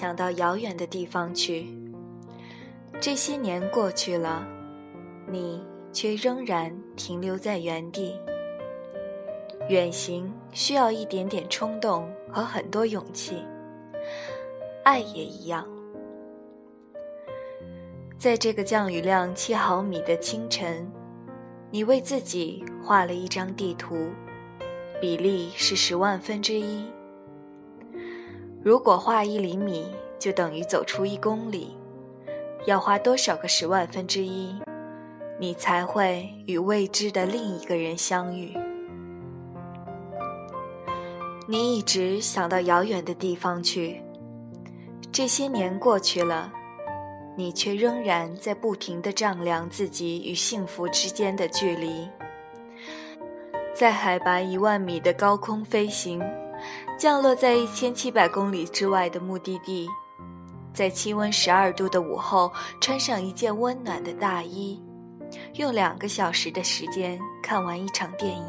想到遥远的地方去。这些年过去了，你却仍然停留在原地。远行需要一点点冲动和很多勇气，爱也一样。在这个降雨量七毫米的清晨，你为自己画了一张地图，比例是十万分之一。如果画一厘米就等于走出一公里，要花多少个十万分之一，你才会与未知的另一个人相遇？你一直想到遥远的地方去，这些年过去了，你却仍然在不停地丈量自己与幸福之间的距离，在海拔一万米的高空飞行。降落在一千七百公里之外的目的地，在气温十二度的午后，穿上一件温暖的大衣，用两个小时的时间看完一场电影。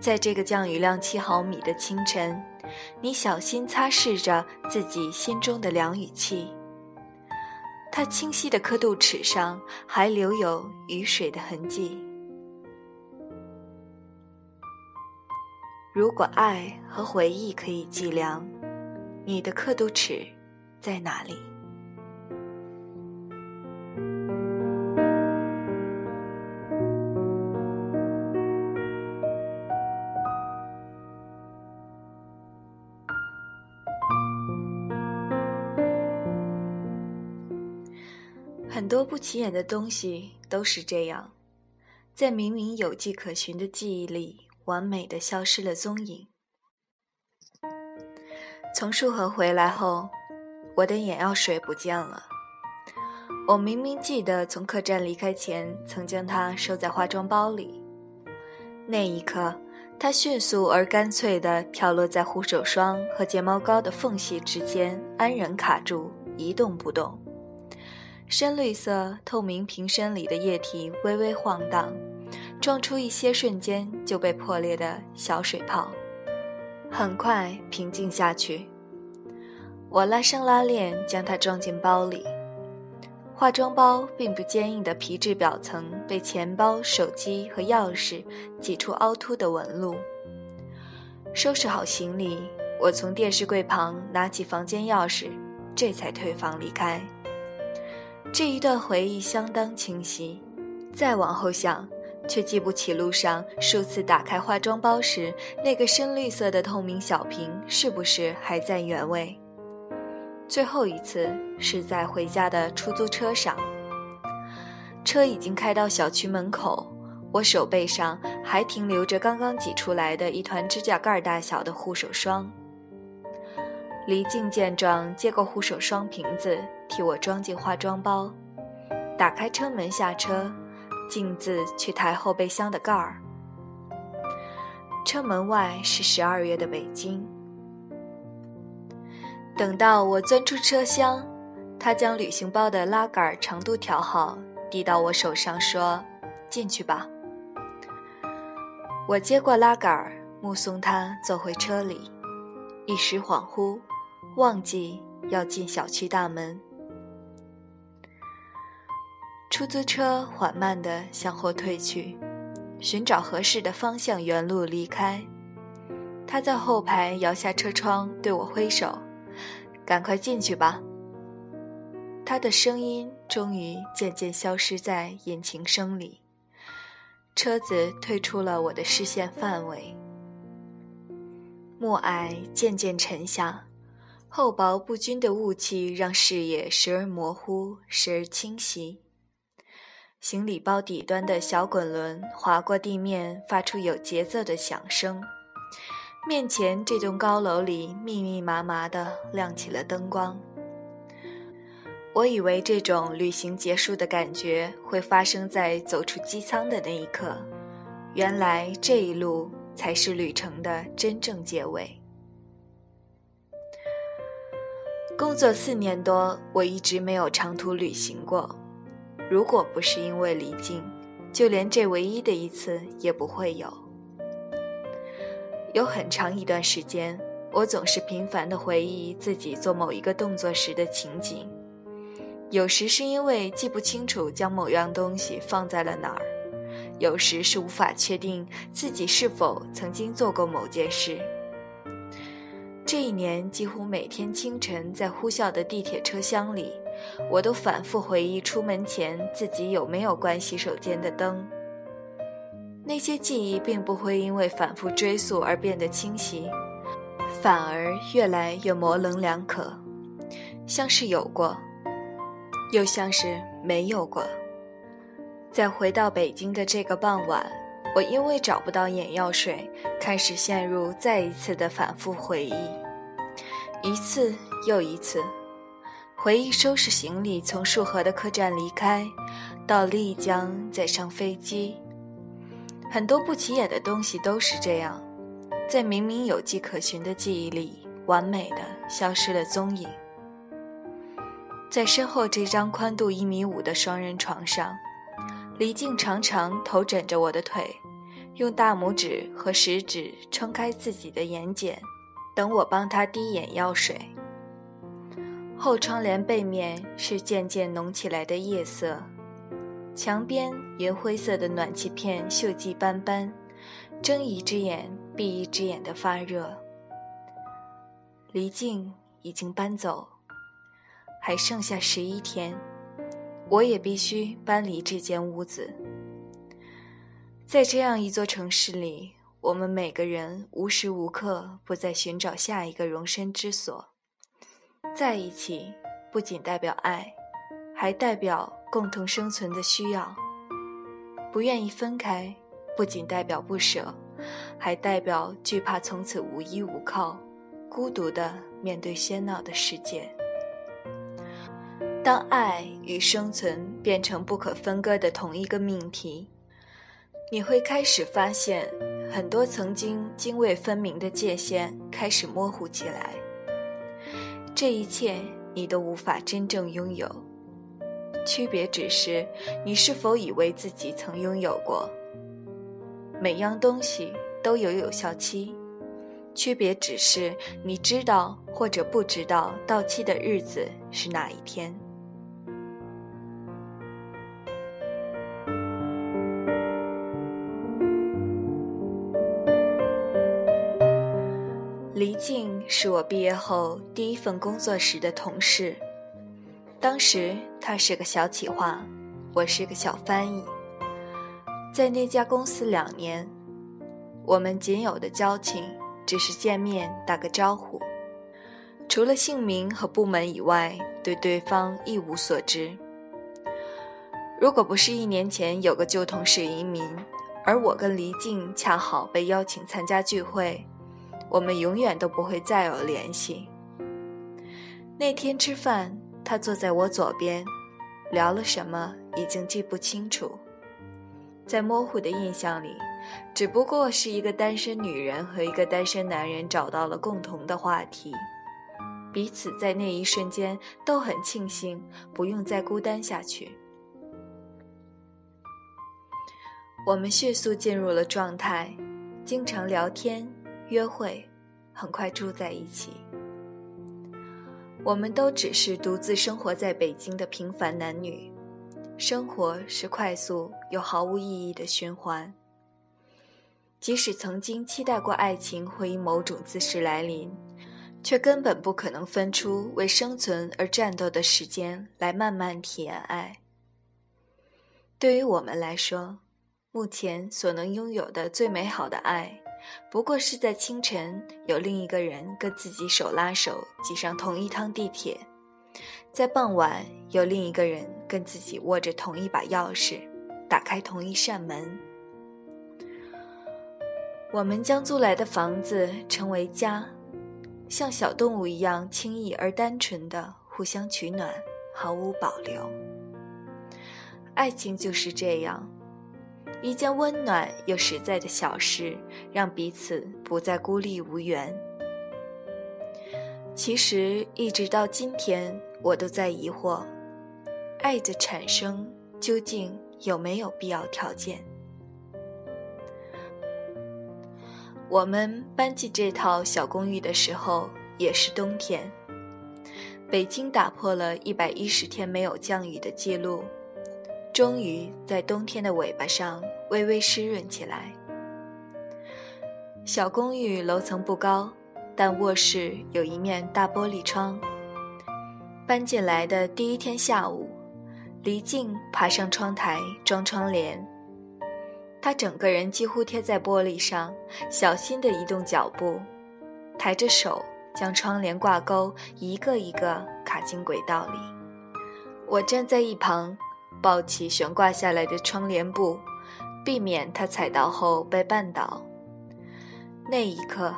在这个降雨量七毫米的清晨，你小心擦拭着自己心中的量雨器，它清晰的刻度尺上还留有雨水的痕迹。如果爱和回忆可以计量，你的刻度尺在哪里？很多不起眼的东西都是这样，在明明有迹可循的记忆里。完美的消失了踪影。从束河回来后，我的眼药水不见了。我明明记得从客栈离开前曾将它收在化妆包里。那一刻，它迅速而干脆地跳落在护手霜和睫毛膏的缝隙之间，安然卡住，一动不动。深绿色透明瓶身里的液体微微晃荡。撞出一些瞬间就被破裂的小水泡，很快平静下去。我拉上拉链，将它装进包里。化妆包并不坚硬的皮质表层被钱包、手机和钥匙挤出凹凸的纹路。收拾好行李，我从电视柜旁拿起房间钥匙，这才退房离开。这一段回忆相当清晰。再往后想。却记不起路上数次打开化妆包时，那个深绿色的透明小瓶是不是还在原位。最后一次是在回家的出租车上，车已经开到小区门口，我手背上还停留着刚刚挤出来的一团指甲盖大小的护手霜。黎静见状，接过护手霜瓶子，替我装进化妆包，打开车门下车。径自去抬后备箱的盖儿。车门外是十二月的北京。等到我钻出车厢，他将旅行包的拉杆长度调好，递到我手上，说：“进去吧。”我接过拉杆，目送他走回车里，一时恍惚，忘记要进小区大门。出租车缓慢地向后退去，寻找合适的方向，原路离开。他在后排摇下车窗，对我挥手：“赶快进去吧。”他的声音终于渐渐消失在引擎声里，车子退出了我的视线范围。暮霭渐渐沉下，厚薄不均的雾气让视野时而模糊，时而清晰。行李包底端的小滚轮划过地面，发出有节奏的响声。面前这栋高楼里密密麻麻的亮起了灯光。我以为这种旅行结束的感觉会发生在走出机舱的那一刻，原来这一路才是旅程的真正结尾。工作四年多，我一直没有长途旅行过。如果不是因为离境，就连这唯一的一次也不会有。有很长一段时间，我总是频繁地回忆自己做某一个动作时的情景，有时是因为记不清楚将某样东西放在了哪儿，有时是无法确定自己是否曾经做过某件事。这一年，几乎每天清晨在呼啸的地铁车厢里，我都反复回忆出门前自己有没有关洗手间的灯。那些记忆并不会因为反复追溯而变得清晰，反而越来越模棱两可，像是有过，又像是没有过。在回到北京的这个傍晚，我因为找不到眼药水，开始陷入再一次的反复回忆。一次又一次，回忆收拾行李从束河的客栈离开，到丽江再上飞机。很多不起眼的东西都是这样，在明明有迹可循的记忆里，完美的消失了踪影。在身后这张宽度一米五的双人床上，李静常常头枕着我的腿，用大拇指和食指撑开自己的眼睑。等我帮他滴眼药水。后窗帘背面是渐渐浓起来的夜色，墙边银灰色的暖气片锈迹斑斑，睁一只眼闭一只眼的发热。离境已经搬走，还剩下十一天，我也必须搬离这间屋子。在这样一座城市里。我们每个人无时无刻不在寻找下一个容身之所。在一起不仅代表爱，还代表共同生存的需要。不愿意分开，不仅代表不舍，还代表惧怕从此无依无靠，孤独的面对喧闹的世界。当爱与生存变成不可分割的同一个命题，你会开始发现。很多曾经泾渭分明的界限开始模糊起来，这一切你都无法真正拥有，区别只是你是否以为自己曾拥有过。每样东西都有有效期，区别只是你知道或者不知道到期的日子是哪一天。是我毕业后第一份工作时的同事，当时他是个小企划，我是个小翻译。在那家公司两年，我们仅有的交情只是见面打个招呼，除了姓名和部门以外，对对方一无所知。如果不是一年前有个旧同事移民，而我跟黎静恰好被邀请参加聚会。我们永远都不会再有联系。那天吃饭，他坐在我左边，聊了什么已经记不清楚。在模糊的印象里，只不过是一个单身女人和一个单身男人找到了共同的话题，彼此在那一瞬间都很庆幸不用再孤单下去。我们迅速进入了状态，经常聊天。约会，很快住在一起。我们都只是独自生活在北京的平凡男女，生活是快速又毫无意义的循环。即使曾经期待过爱情会以某种姿势来临，却根本不可能分出为生存而战斗的时间来慢慢体验爱。对于我们来说，目前所能拥有的最美好的爱。不过是在清晨，有另一个人跟自己手拉手挤上同一趟地铁；在傍晚，有另一个人跟自己握着同一把钥匙，打开同一扇门。我们将租来的房子称为家，像小动物一样轻易而单纯的互相取暖，毫无保留。爱情就是这样。一件温暖又实在的小事，让彼此不再孤立无援。其实，一直到今天，我都在疑惑：爱的产生究竟有没有必要条件？我们搬进这套小公寓的时候也是冬天。北京打破了一百一十天没有降雨的记录，终于在冬天的尾巴上微微湿润起来。小公寓楼层不高，但卧室有一面大玻璃窗。搬进来的第一天下午，黎静爬上窗台装窗帘。他整个人几乎贴在玻璃上，小心地移动脚步，抬着手将窗帘挂钩一个一个卡进轨道里。我站在一旁，抱起悬挂下来的窗帘布，避免他踩到后被绊倒。那一刻，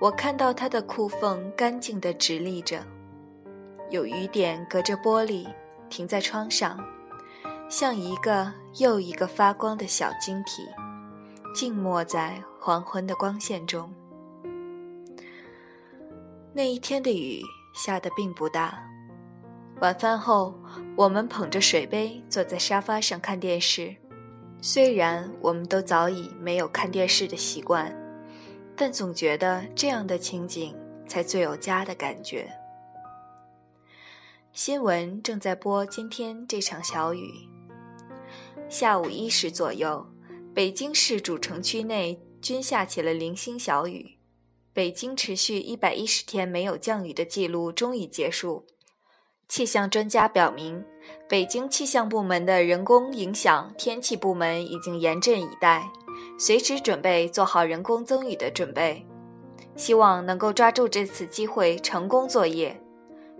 我看到他的裤缝干净地直立着，有雨点隔着玻璃停在窗上。像一个又一个发光的小晶体，静默在黄昏的光线中。那一天的雨下得并不大。晚饭后，我们捧着水杯坐在沙发上看电视。虽然我们都早已没有看电视的习惯，但总觉得这样的情景才最有家的感觉。新闻正在播今天这场小雨。下午一时左右，北京市主城区内均下起了零星小雨。北京持续一百一十天没有降雨的记录终于结束。气象专家表明，北京气象部门的人工影响天气部门已经严阵以待，随时准备做好人工增雨的准备，希望能够抓住这次机会成功作业。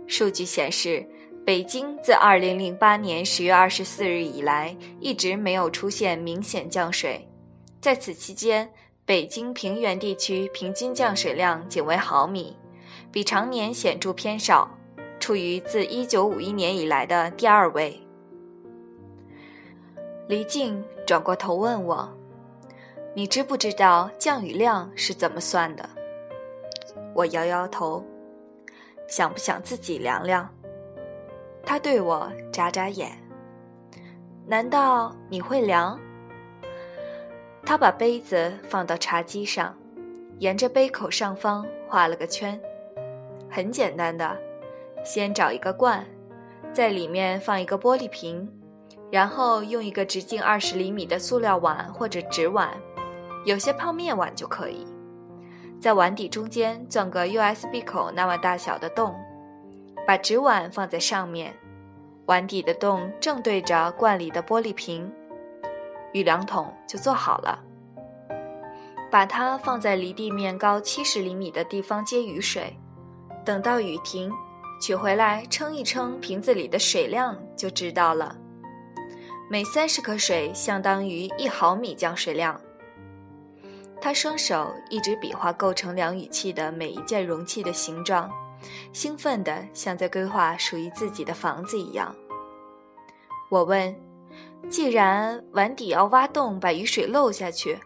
数据显示。北京自2008年10月24日以来一直没有出现明显降水，在此期间，北京平原地区平均降水量仅为毫米，比常年显著偏少，处于自1951年以来的第二位。黎静转过头问我：“你知不知道降雨量是怎么算的？”我摇摇头，想不想自己量量？他对我眨眨眼。难道你会量？他把杯子放到茶几上，沿着杯口上方画了个圈。很简单的，先找一个罐，在里面放一个玻璃瓶，然后用一个直径二十厘米的塑料碗或者纸碗，有些泡面碗就可以，在碗底中间钻个 USB 口那么大小的洞。把纸碗放在上面，碗底的洞正对着罐里的玻璃瓶，雨量桶就做好了。把它放在离地面高七十厘米的地方接雨水，等到雨停，取回来称一称瓶子里的水量就知道了。每三十克水相当于一毫米降水量。他双手一直比划构成量雨器的每一件容器的形状。兴奋的像在规划属于自己的房子一样。我问：“既然碗底要挖洞把雨水漏下去，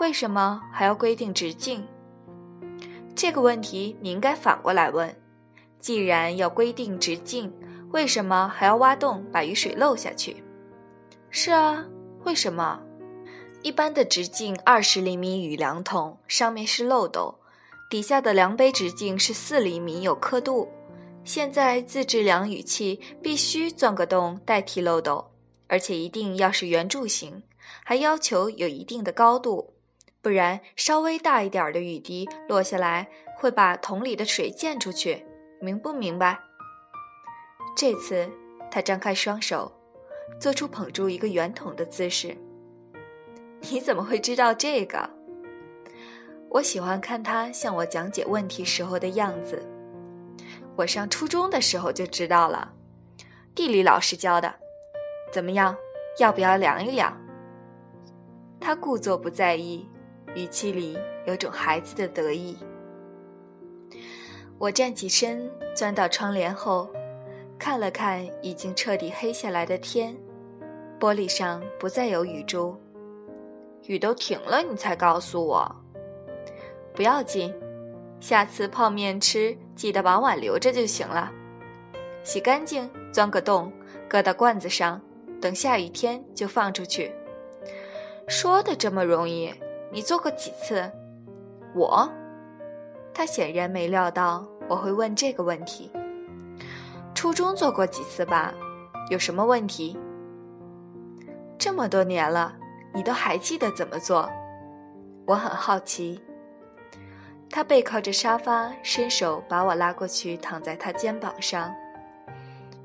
为什么还要规定直径？”这个问题你应该反过来问：“既然要规定直径，为什么还要挖洞把雨水漏下去？”是啊，为什么？一般的直径二十厘米雨量桶上面是漏斗。底下的量杯直径是四厘米，有刻度。现在自制量雨器必须钻个洞代替漏斗，而且一定要是圆柱形，还要求有一定的高度，不然稍微大一点的雨滴落下来会把桶里的水溅出去，明不明白？这次他张开双手，做出捧住一个圆筒的姿势。你怎么会知道这个？我喜欢看他向我讲解问题时候的样子。我上初中的时候就知道了，地理老师教的。怎么样，要不要量一量？他故作不在意，语气里有种孩子的得意。我站起身，钻到窗帘后，看了看已经彻底黑下来的天，玻璃上不再有雨珠。雨都停了，你才告诉我。不要紧，下次泡面吃记得把碗留着就行了。洗干净，钻个洞，搁到罐子上，等下雨天就放出去。说的这么容易，你做过几次？我？他显然没料到我会问这个问题。初中做过几次吧？有什么问题？这么多年了，你都还记得怎么做？我很好奇。他背靠着沙发，伸手把我拉过去，躺在他肩膀上。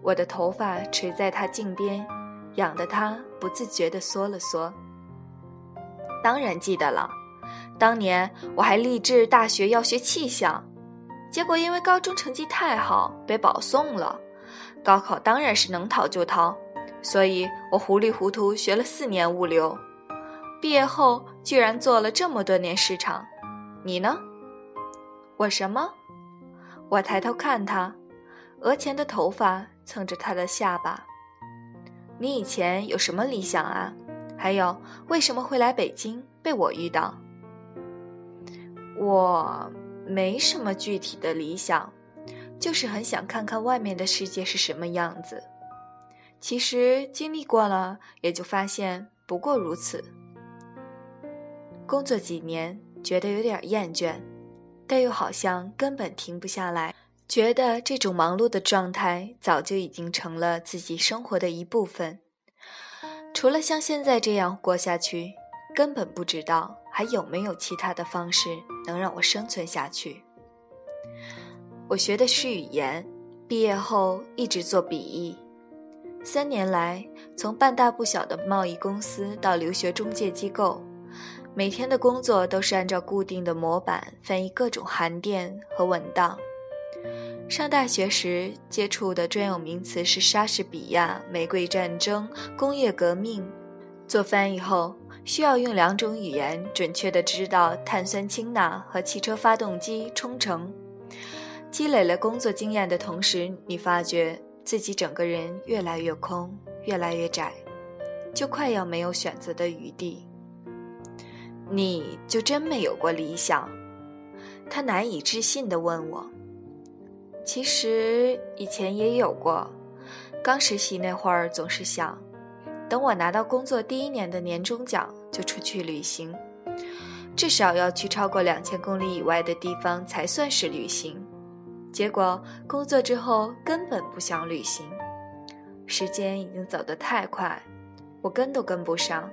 我的头发垂在他颈边，痒得他不自觉地缩了缩。当然记得了，当年我还立志大学要学气象，结果因为高中成绩太好被保送了，高考当然是能逃就逃，所以我糊里糊涂学了四年物流，毕业后居然做了这么多年市场。你呢？我什么？我抬头看他，额前的头发蹭着他的下巴。你以前有什么理想啊？还有，为什么会来北京被我遇到？我没什么具体的理想，就是很想看看外面的世界是什么样子。其实经历过了，也就发现不过如此。工作几年，觉得有点厌倦。但又好像根本停不下来，觉得这种忙碌的状态早就已经成了自己生活的一部分。除了像现在这样过下去，根本不知道还有没有其他的方式能让我生存下去。我学的是语言，毕业后一直做笔译，三年来从半大不小的贸易公司到留学中介机构。每天的工作都是按照固定的模板翻译各种函电和文档。上大学时接触的专有名词是莎士比亚、玫瑰战争、工业革命。做翻译后，需要用两种语言准确地知道碳酸氢钠和汽车发动机冲程。积累了工作经验的同时，你发觉自己整个人越来越空，越来越窄，就快要没有选择的余地。你就真没有过理想？他难以置信地问我。其实以前也有过，刚实习那会儿总是想，等我拿到工作第一年的年终奖就出去旅行，至少要去超过两千公里以外的地方才算是旅行。结果工作之后根本不想旅行，时间已经走得太快，我跟都跟不上。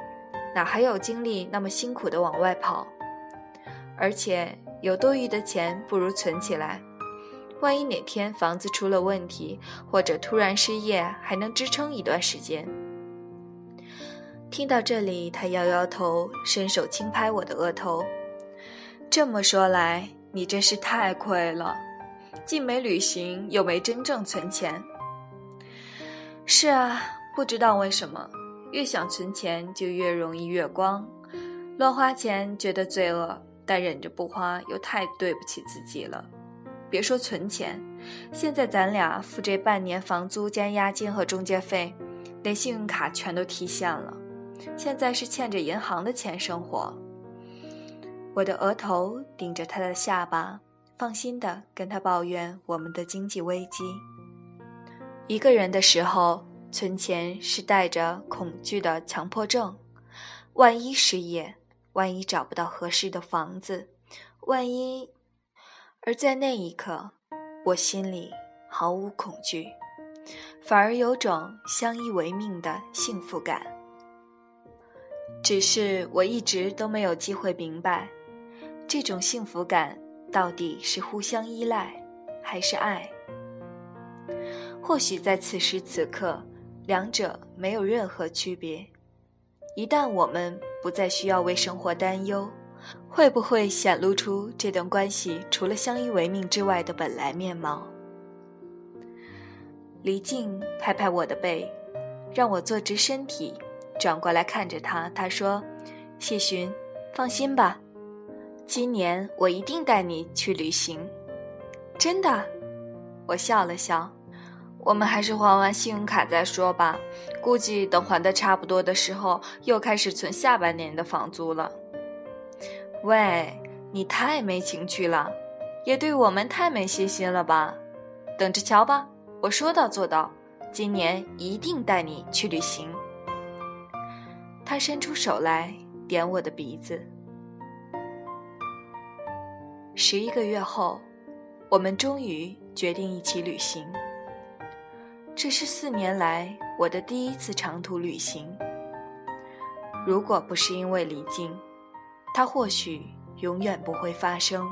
哪还有精力那么辛苦的往外跑？而且有多余的钱，不如存起来，万一哪天房子出了问题，或者突然失业，还能支撑一段时间。听到这里，他摇摇头，伸手轻拍我的额头。这么说来，你真是太亏了，既没旅行，又没真正存钱。是啊，不知道为什么。越想存钱，就越容易月光，乱花钱觉得罪恶，但忍着不花又太对不起自己了。别说存钱，现在咱俩付这半年房租加押金和中介费，连信用卡全都提现了，现在是欠着银行的钱生活。我的额头顶着他的下巴，放心的跟他抱怨我们的经济危机。一个人的时候。存钱是带着恐惧的强迫症，万一失业，万一找不到合适的房子，万一……而在那一刻，我心里毫无恐惧，反而有种相依为命的幸福感。只是我一直都没有机会明白，这种幸福感到底是互相依赖，还是爱？或许在此时此刻。两者没有任何区别。一旦我们不再需要为生活担忧，会不会显露出这段关系除了相依为命之外的本来面貌？黎静拍拍我的背，让我坐直身体，转过来看着他。他说：“谢寻，放心吧，今年我一定带你去旅行。”真的，我笑了笑。我们还是还完信用卡再说吧，估计等还的差不多的时候，又开始存下半年的房租了。喂，你太没情趣了，也对我们太没信心了吧？等着瞧吧，我说到做到，今年一定带你去旅行。他伸出手来点我的鼻子。十一个月后，我们终于决定一起旅行。这是四年来我的第一次长途旅行。如果不是因为离境，它或许永远不会发生。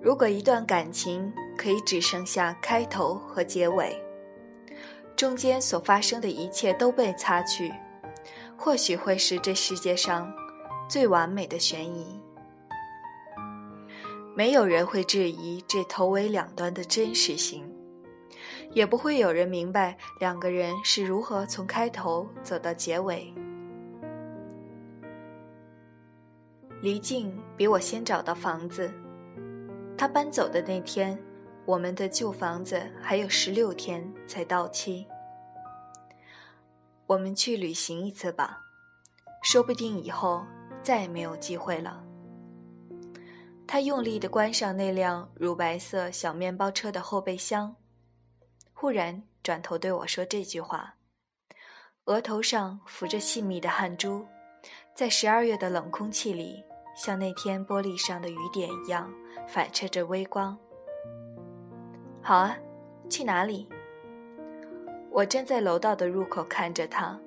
如果一段感情可以只剩下开头和结尾，中间所发生的一切都被擦去，或许会是这世界上最完美的悬疑。没有人会质疑这头尾两端的真实性，也不会有人明白两个人是如何从开头走到结尾。黎静比我先找到房子，他搬走的那天，我们的旧房子还有十六天才到期。我们去旅行一次吧，说不定以后再也没有机会了。他用力地关上那辆乳白色小面包车的后备箱，忽然转头对我说这句话，额头上浮着细密的汗珠，在十二月的冷空气里，像那天玻璃上的雨点一样反射着微光。好啊，去哪里？我站在楼道的入口看着他，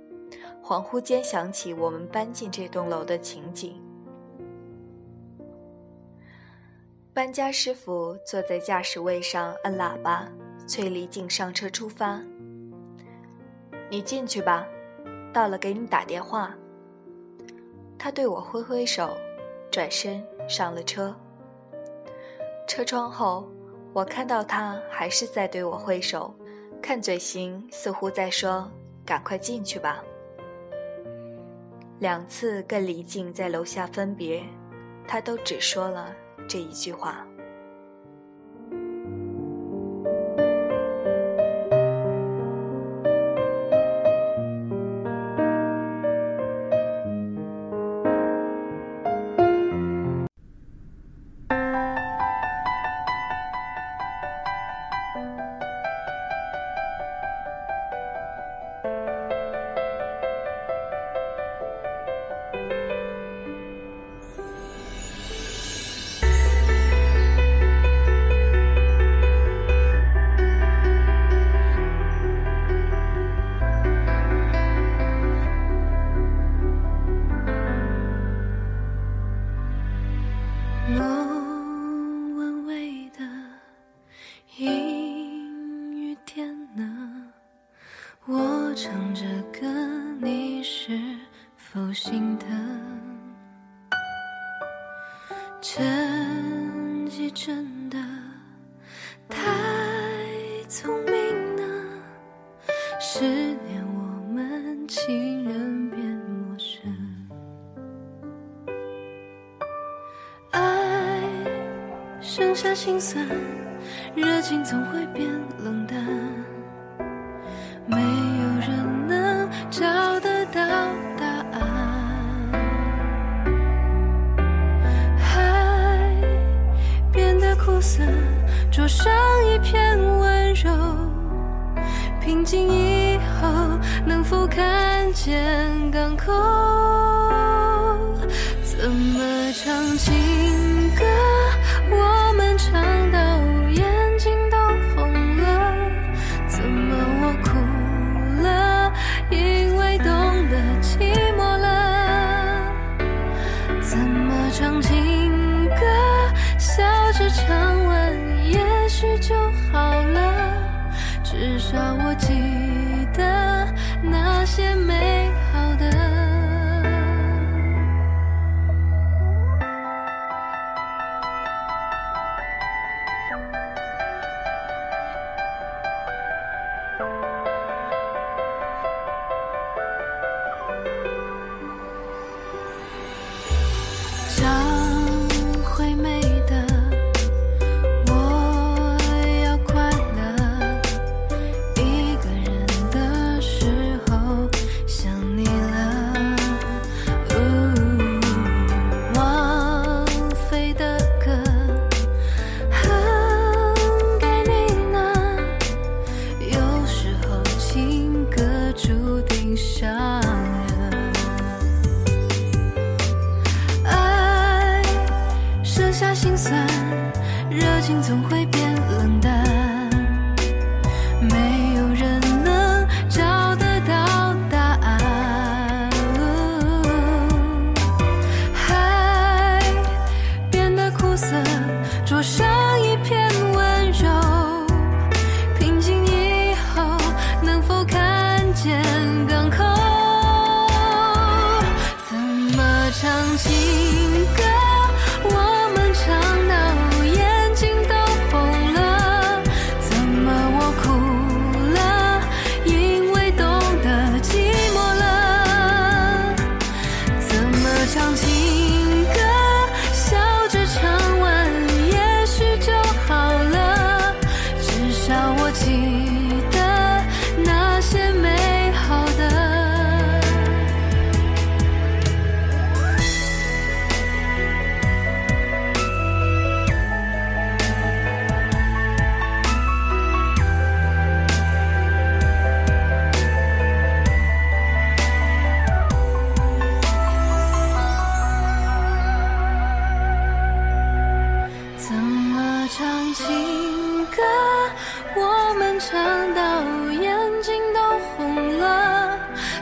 恍惚间想起我们搬进这栋楼的情景。搬家师傅坐在驾驶位上摁喇叭，催李静上车出发。你进去吧，到了给你打电话。他对我挥挥手，转身上了车。车窗后，我看到他还是在对我挥手，看嘴型似乎在说：“赶快进去吧。”两次跟李静在楼下分别，他都只说了。这一句话。剩下心酸，热情总会变冷淡，没有人能找得到答案。海变得苦涩，灼伤一片温柔。平静以后，能否看见港口？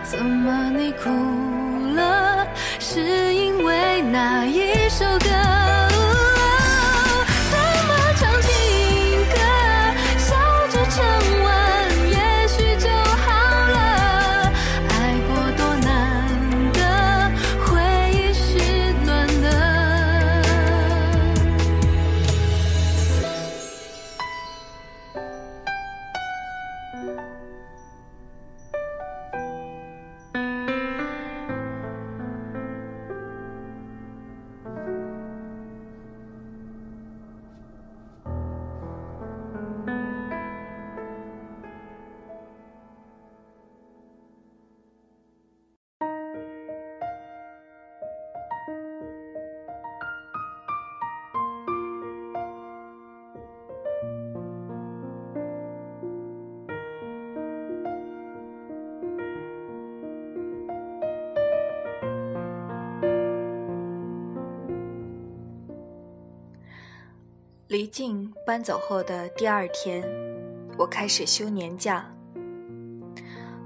怎么你哭了？是因为哪一首歌。离静搬走后的第二天，我开始休年假。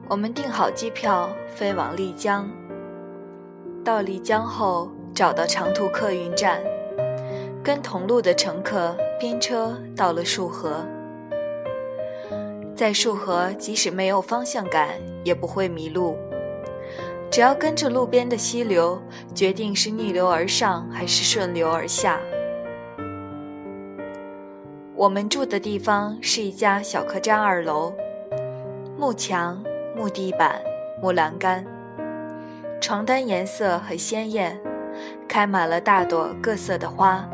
我们订好机票飞往丽江。到丽江后，找到长途客运站，跟同路的乘客拼车到了束河。在束河，即使没有方向感，也不会迷路。只要跟着路边的溪流，决定是逆流而上还是顺流而下。我们住的地方是一家小客栈二楼，木墙、木地板、木栏杆，床单颜色很鲜艳，开满了大朵各色的花。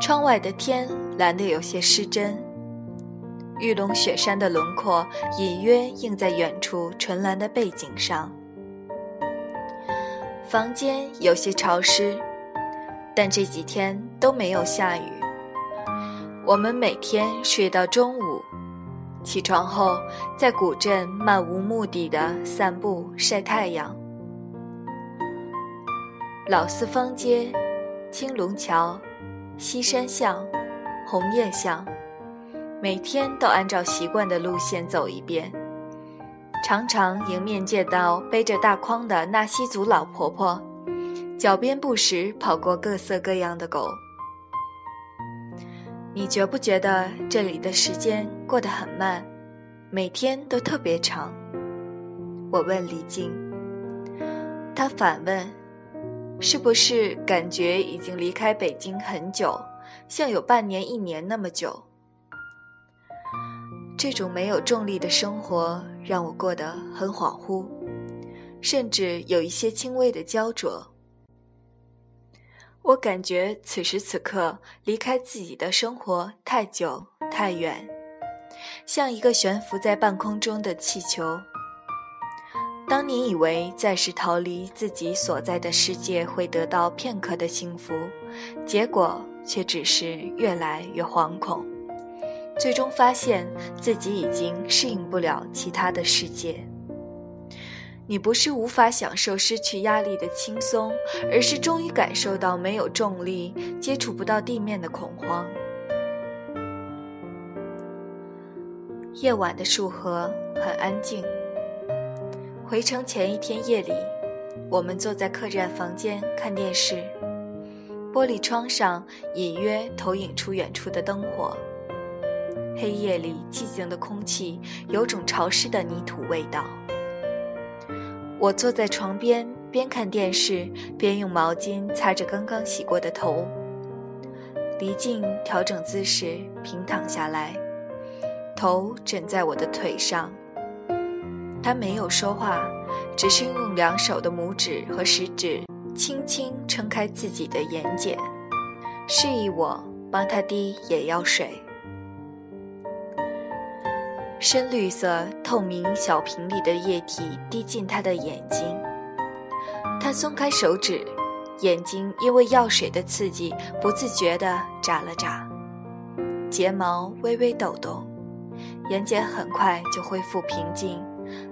窗外的天蓝得有些失真，玉龙雪山的轮廓隐约映在远处纯蓝的背景上。房间有些潮湿，但这几天都没有下雨。我们每天睡到中午，起床后在古镇漫无目的的散步晒太阳。老四方街、青龙桥、西山巷、红叶巷，每天都按照习惯的路线走一遍。常常迎面见到背着大筐的纳西族老婆婆，脚边不时跑过各色各样的狗。你觉不觉得这里的时间过得很慢，每天都特别长？我问李静，他反问：“是不是感觉已经离开北京很久，像有半年、一年那么久？”这种没有重力的生活让我过得很恍惚，甚至有一些轻微的焦灼。我感觉此时此刻离开自己的生活太久太远，像一个悬浮在半空中的气球。当你以为暂时逃离自己所在的世界会得到片刻的幸福，结果却只是越来越惶恐，最终发现自己已经适应不了其他的世界。你不是无法享受失去压力的轻松，而是终于感受到没有重力、接触不到地面的恐慌。夜晚的束河很安静。回程前一天夜里，我们坐在客栈房间看电视，玻璃窗上隐约投影出远处的灯火。黑夜里寂静的空气有种潮湿的泥土味道。我坐在床边，边看电视边用毛巾擦着刚刚洗过的头。离镜调整姿势，平躺下来，头枕在我的腿上。他没有说话，只是用两手的拇指和食指轻轻撑开自己的眼睑，示意我帮他滴眼药水。深绿色透明小瓶里的液体滴进他的眼睛，他松开手指，眼睛因为药水的刺激不自觉地眨了眨，睫毛微微抖动，眼睑很快就恢复平静，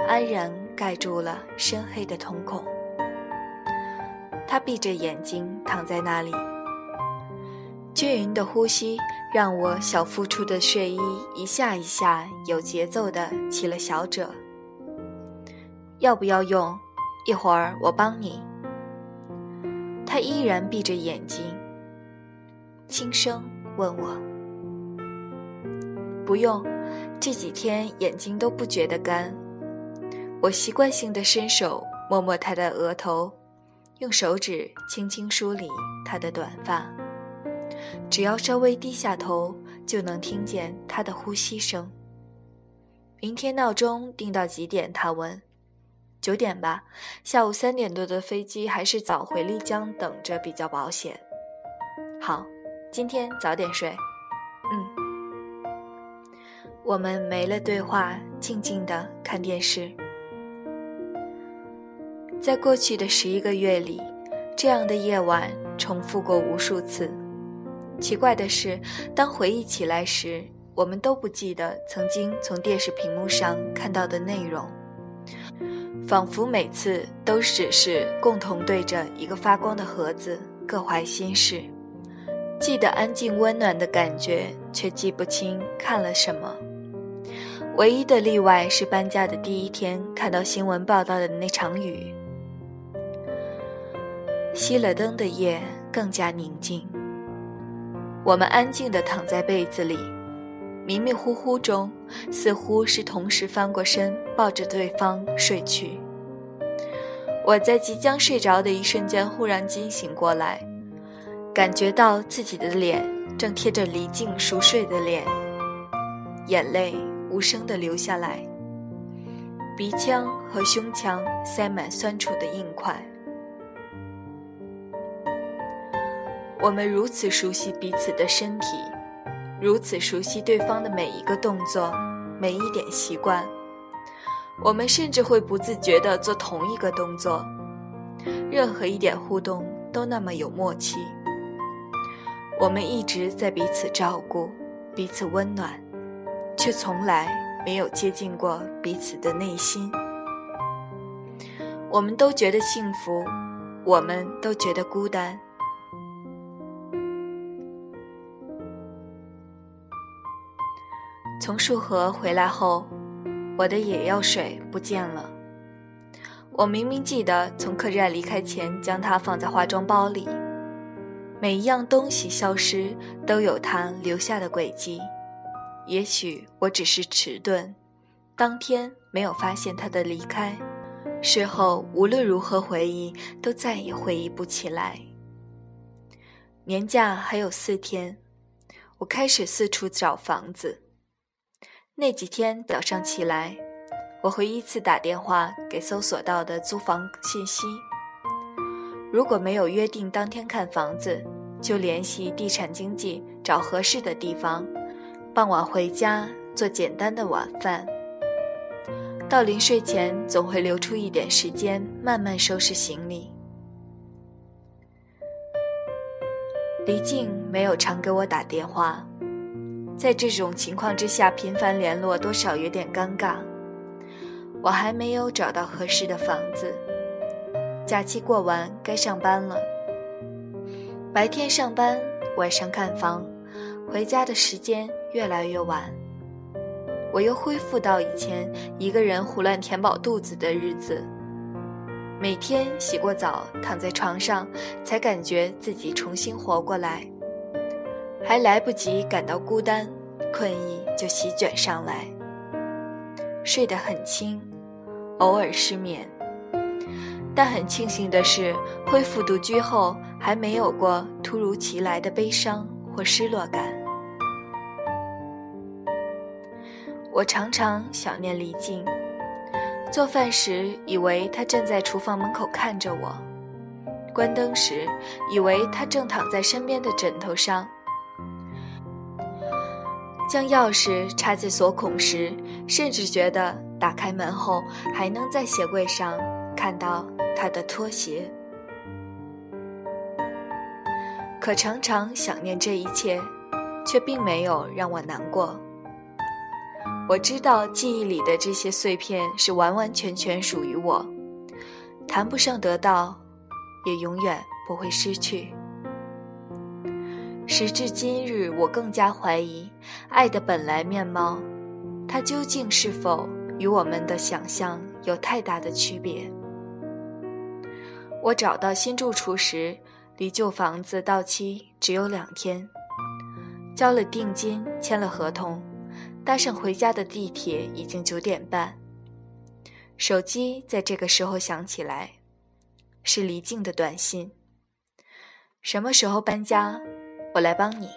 安然盖住了深黑的瞳孔。他闭着眼睛躺在那里，均匀的呼吸。让我小腹处的睡衣一下一下有节奏地起了小褶。要不要用？一会儿我帮你。他依然闭着眼睛，轻声问我：“不用，这几天眼睛都不觉得干。”我习惯性的伸手摸摸他的额头，用手指轻轻梳理他的短发。只要稍微低下头，就能听见他的呼吸声。明天闹钟定到几点？他问。九点吧，下午三点多的飞机，还是早回丽江等着比较保险。好，今天早点睡。嗯。我们没了对话，静静的看电视。在过去的十一个月里，这样的夜晚重复过无数次。奇怪的是，当回忆起来时，我们都不记得曾经从电视屏幕上看到的内容，仿佛每次都只是共同对着一个发光的盒子，各怀心事，记得安静温暖的感觉，却记不清看了什么。唯一的例外是搬家的第一天看到新闻报道的那场雨。熄了灯的夜更加宁静。我们安静地躺在被子里，迷迷糊糊中，似乎是同时翻过身抱着对方睡去。我在即将睡着的一瞬间忽然惊醒过来，感觉到自己的脸正贴着离境熟睡的脸，眼泪无声地流下来，鼻腔和胸腔塞满酸楚的硬块。我们如此熟悉彼此的身体，如此熟悉对方的每一个动作，每一点习惯。我们甚至会不自觉地做同一个动作，任何一点互动都那么有默契。我们一直在彼此照顾，彼此温暖，却从来没有接近过彼此的内心。我们都觉得幸福，我们都觉得孤单。从束河回来后，我的眼药水不见了。我明明记得从客栈离开前将它放在化妆包里。每一样东西消失都有它留下的轨迹。也许我只是迟钝，当天没有发现他的离开，事后无论如何回忆都再也回忆不起来。年假还有四天，我开始四处找房子。那几天早上起来，我会依次打电话给搜索到的租房信息。如果没有约定当天看房子，就联系地产经纪找合适的地方。傍晚回家做简单的晚饭。到临睡前，总会留出一点时间慢慢收拾行李。李静没有常给我打电话。在这种情况之下，频繁联络多少有点尴尬。我还没有找到合适的房子。假期过完，该上班了。白天上班，晚上看房，回家的时间越来越晚。我又恢复到以前一个人胡乱填饱肚子的日子。每天洗过澡，躺在床上，才感觉自己重新活过来。还来不及感到孤单，困意就席卷上来。睡得很轻，偶尔失眠。但很庆幸的是，恢复独居后还没有过突如其来的悲伤或失落感。我常常想念李静，做饭时以为他正在厨房门口看着我，关灯时以为他正躺在身边的枕头上，将钥匙插进锁孔时，甚至觉得打开门后还能在鞋柜上看到。他的拖鞋，可常常想念这一切，却并没有让我难过。我知道记忆里的这些碎片是完完全全属于我，谈不上得到，也永远不会失去。时至今日，我更加怀疑爱的本来面貌，它究竟是否与我们的想象有太大的区别？我找到新住处时，离旧房子到期只有两天，交了定金，签了合同，搭上回家的地铁已经九点半。手机在这个时候响起来，是离静的短信：“什么时候搬家？我来帮你。”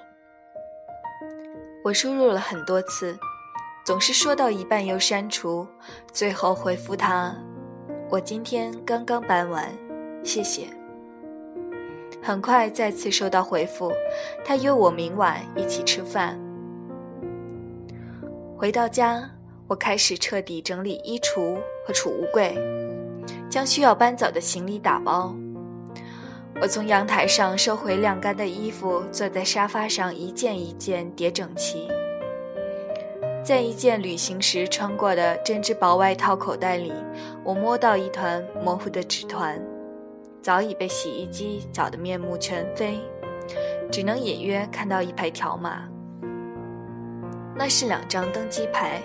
我输入了很多次，总是说到一半又删除，最后回复他：“我今天刚刚搬完。”谢谢。很快再次收到回复，他约我明晚一起吃饭。回到家，我开始彻底整理衣橱和储物柜，将需要搬走的行李打包。我从阳台上收回晾干的衣服，坐在沙发上一件一件叠整齐。在一件旅行时穿过的针织薄外套口袋里，我摸到一团模糊的纸团。早已被洗衣机搅得面目全非，只能隐约看到一排条码。那是两张登机牌。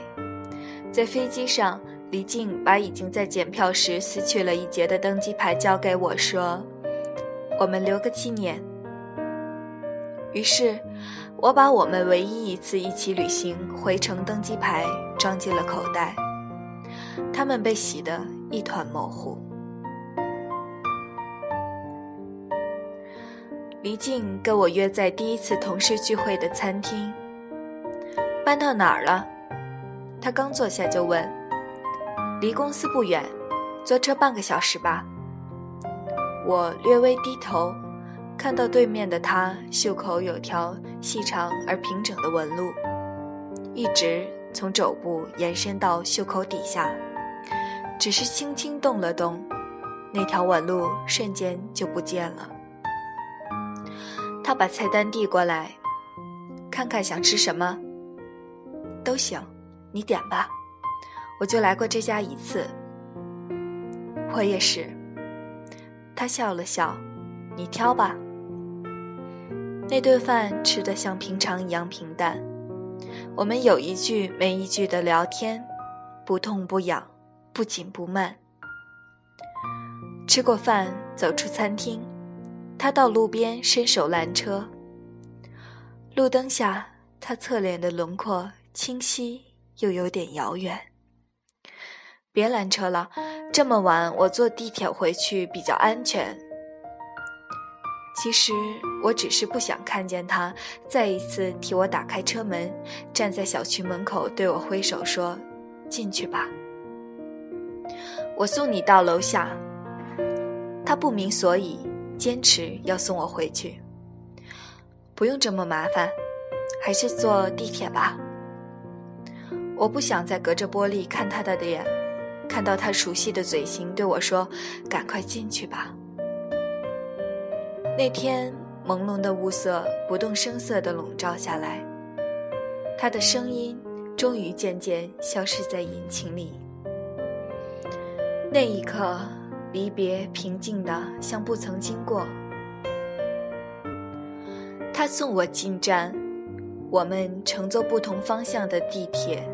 在飞机上，李静把已经在检票时撕去了一截的登机牌交给我说：“我们留个纪念。”于是，我把我们唯一一次一起旅行回程登机牌装进了口袋，他们被洗得一团模糊。黎静跟我约在第一次同事聚会的餐厅。搬到哪儿了？他刚坐下就问。离公司不远，坐车半个小时吧。我略微低头，看到对面的他袖口有条细长而平整的纹路，一直从肘部延伸到袖口底下，只是轻轻动了动，那条纹路瞬间就不见了。他把菜单递过来，看看想吃什么，都行，你点吧。我就来过这家一次。我也是。他笑了笑，你挑吧。那顿饭吃得像平常一样平淡，我们有一句没一句的聊天，不痛不痒，不紧不慢。吃过饭，走出餐厅。他到路边伸手拦车。路灯下，他侧脸的轮廓清晰又有点遥远。别拦车了，这么晚我坐地铁回去比较安全。其实我只是不想看见他再一次替我打开车门，站在小区门口对我挥手说：“进去吧，我送你到楼下。”他不明所以。坚持要送我回去，不用这么麻烦，还是坐地铁吧。我不想再隔着玻璃看他的脸，看到他熟悉的嘴型对我说：“赶快进去吧。”那天朦胧的雾色不动声色地笼罩下来，他的声音终于渐渐消失在引擎里。那一刻，离别平静的像不曾经过。他送我进站，我们乘坐不同方向的地铁，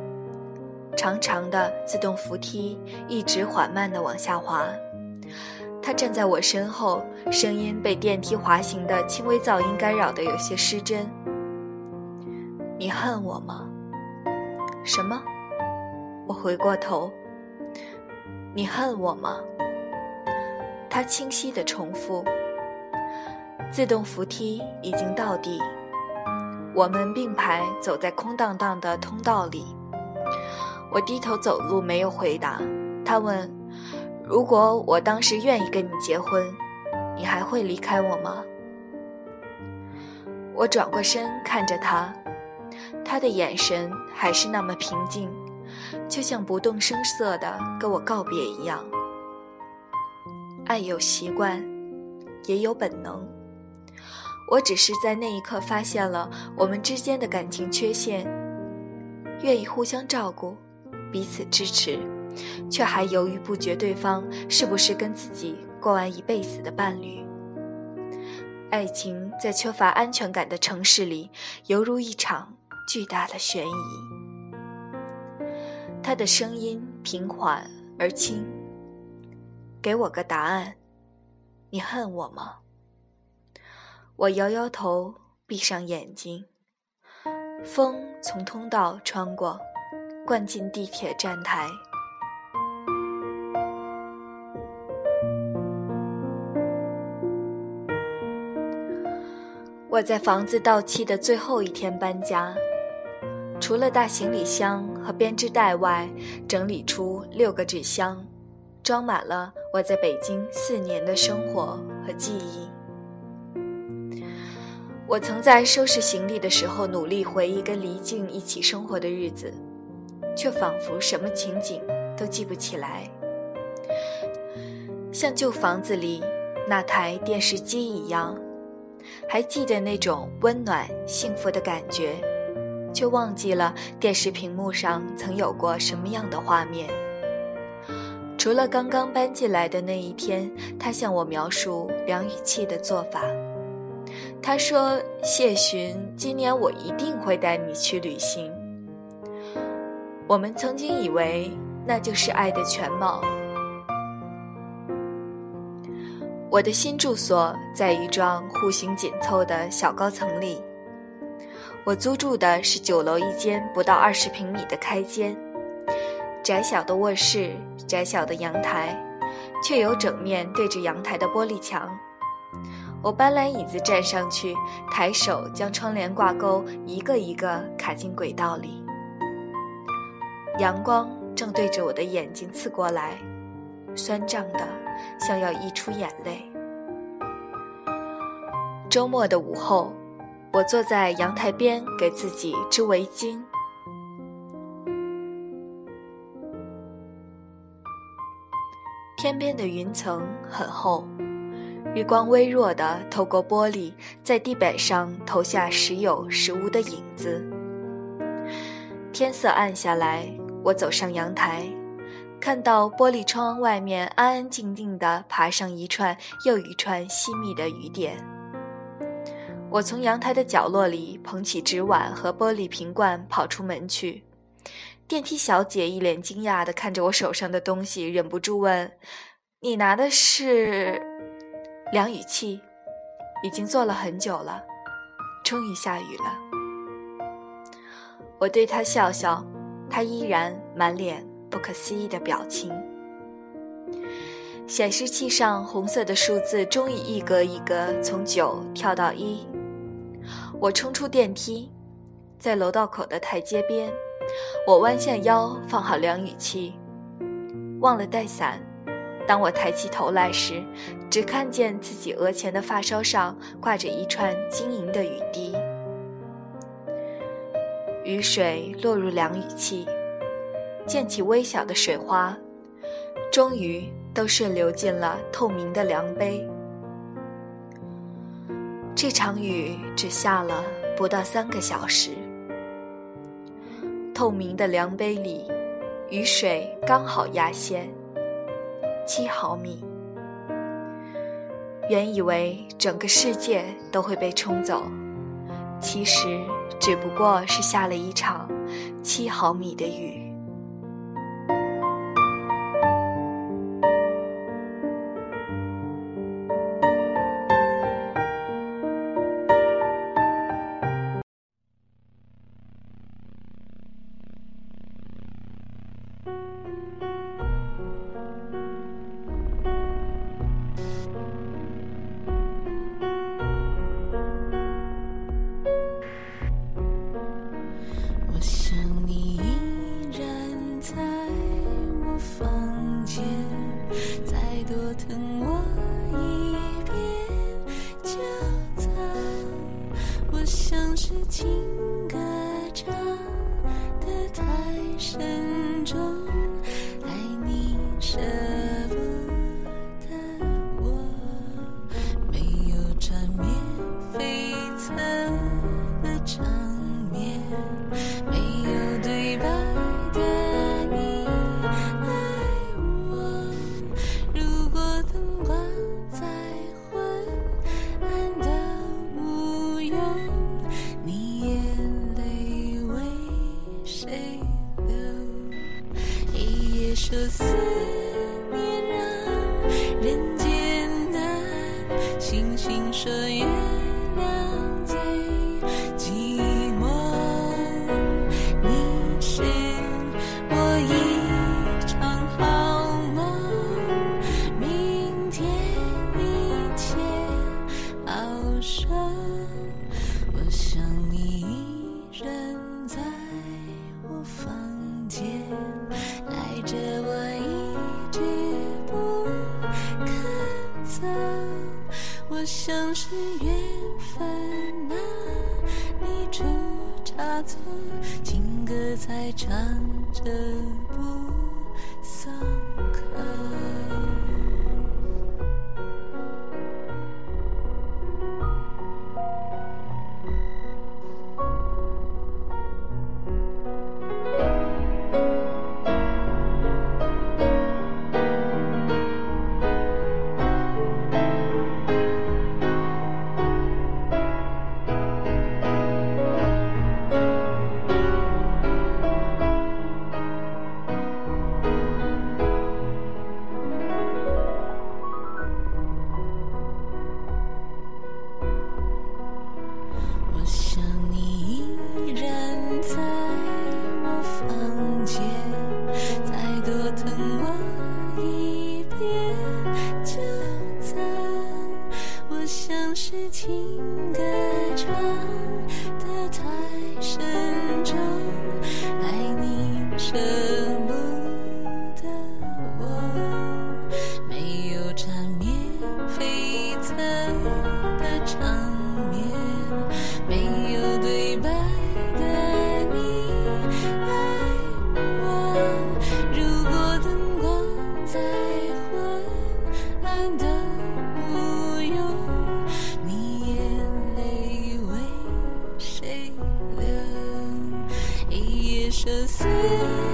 长长的自动扶梯一直缓慢地往下滑。他站在我身后，声音被电梯滑行的轻微噪音干扰的有些失真。你恨我吗？什么？我回过头。你恨我吗？他清晰地重复。自动扶梯已经到地，我们并排走在空荡荡的通道里。我低头走路，没有回答。他问。如果我当时愿意跟你结婚，你还会离开我吗？我转过身看着他，他的眼神还是那么平静，就像不动声色地跟我告别一样。爱有习惯，也有本能。我只是在那一刻发现了我们之间的感情缺陷，愿意互相照顾，彼此支持。却还犹豫不决，对方是不是跟自己过完一辈子的伴侣？爱情在缺乏安全感的城市里，犹如一场巨大的悬疑。他的声音平缓而轻，给我个答案：你恨我吗？我摇摇头，闭上眼睛。风从通道穿过，灌进地铁站台。我在房子到期的最后一天搬家，除了大行李箱和编织袋外，整理出六个纸箱，装满了我在北京四年的生活和记忆。我曾在收拾行李的时候努力回忆跟黎静一起生活的日子，却仿佛什么情景都记不起来，像旧房子里那台电视机一样。还记得那种温暖幸福的感觉，却忘记了电视屏幕上曾有过什么样的画面。除了刚刚搬进来的那一天，他向我描述梁雨琪的做法。他说：“谢寻，今年我一定会带你去旅行。”我们曾经以为那就是爱的全貌。我的新住所在一幢户型紧凑的小高层里。我租住的是九楼一间不到二十平米的开间，窄小的卧室，窄小的阳台，却有整面对着阳台的玻璃墙。我搬来椅子站上去，抬手将窗帘挂钩一个一个卡进轨道里。阳光正对着我的眼睛刺过来。酸胀的，像要溢出眼泪。周末的午后，我坐在阳台边给自己织围巾。天边的云层很厚，日光微弱的透过玻璃，在地板上投下时有时无的影子。天色暗下来，我走上阳台。看到玻璃窗外面安安静静地爬上一串又一串细密的雨点，我从阳台的角落里捧起纸碗和玻璃瓶罐跑出门去。电梯小姐一脸惊讶地看着我手上的东西，忍不住问：“你拿的是量雨器？已经坐了很久了，终于下雨了。”我对她笑笑，他依然满脸。不可思议的表情。显示器上红色的数字终于一格一格从九跳到一。我冲出电梯，在楼道口的台阶边，我弯下腰放好量雨器，忘了带伞。当我抬起头来时，只看见自己额前的发梢上挂着一串晶莹的雨滴。雨水落入量雨器。溅起微小的水花，终于都顺流进了透明的量杯。这场雨只下了不到三个小时。透明的量杯里，雨水刚好压线，七毫米。原以为整个世界都会被冲走，其实只不过是下了一场七毫米的雨。像是缘分啊，你出差错，情歌在唱着。不。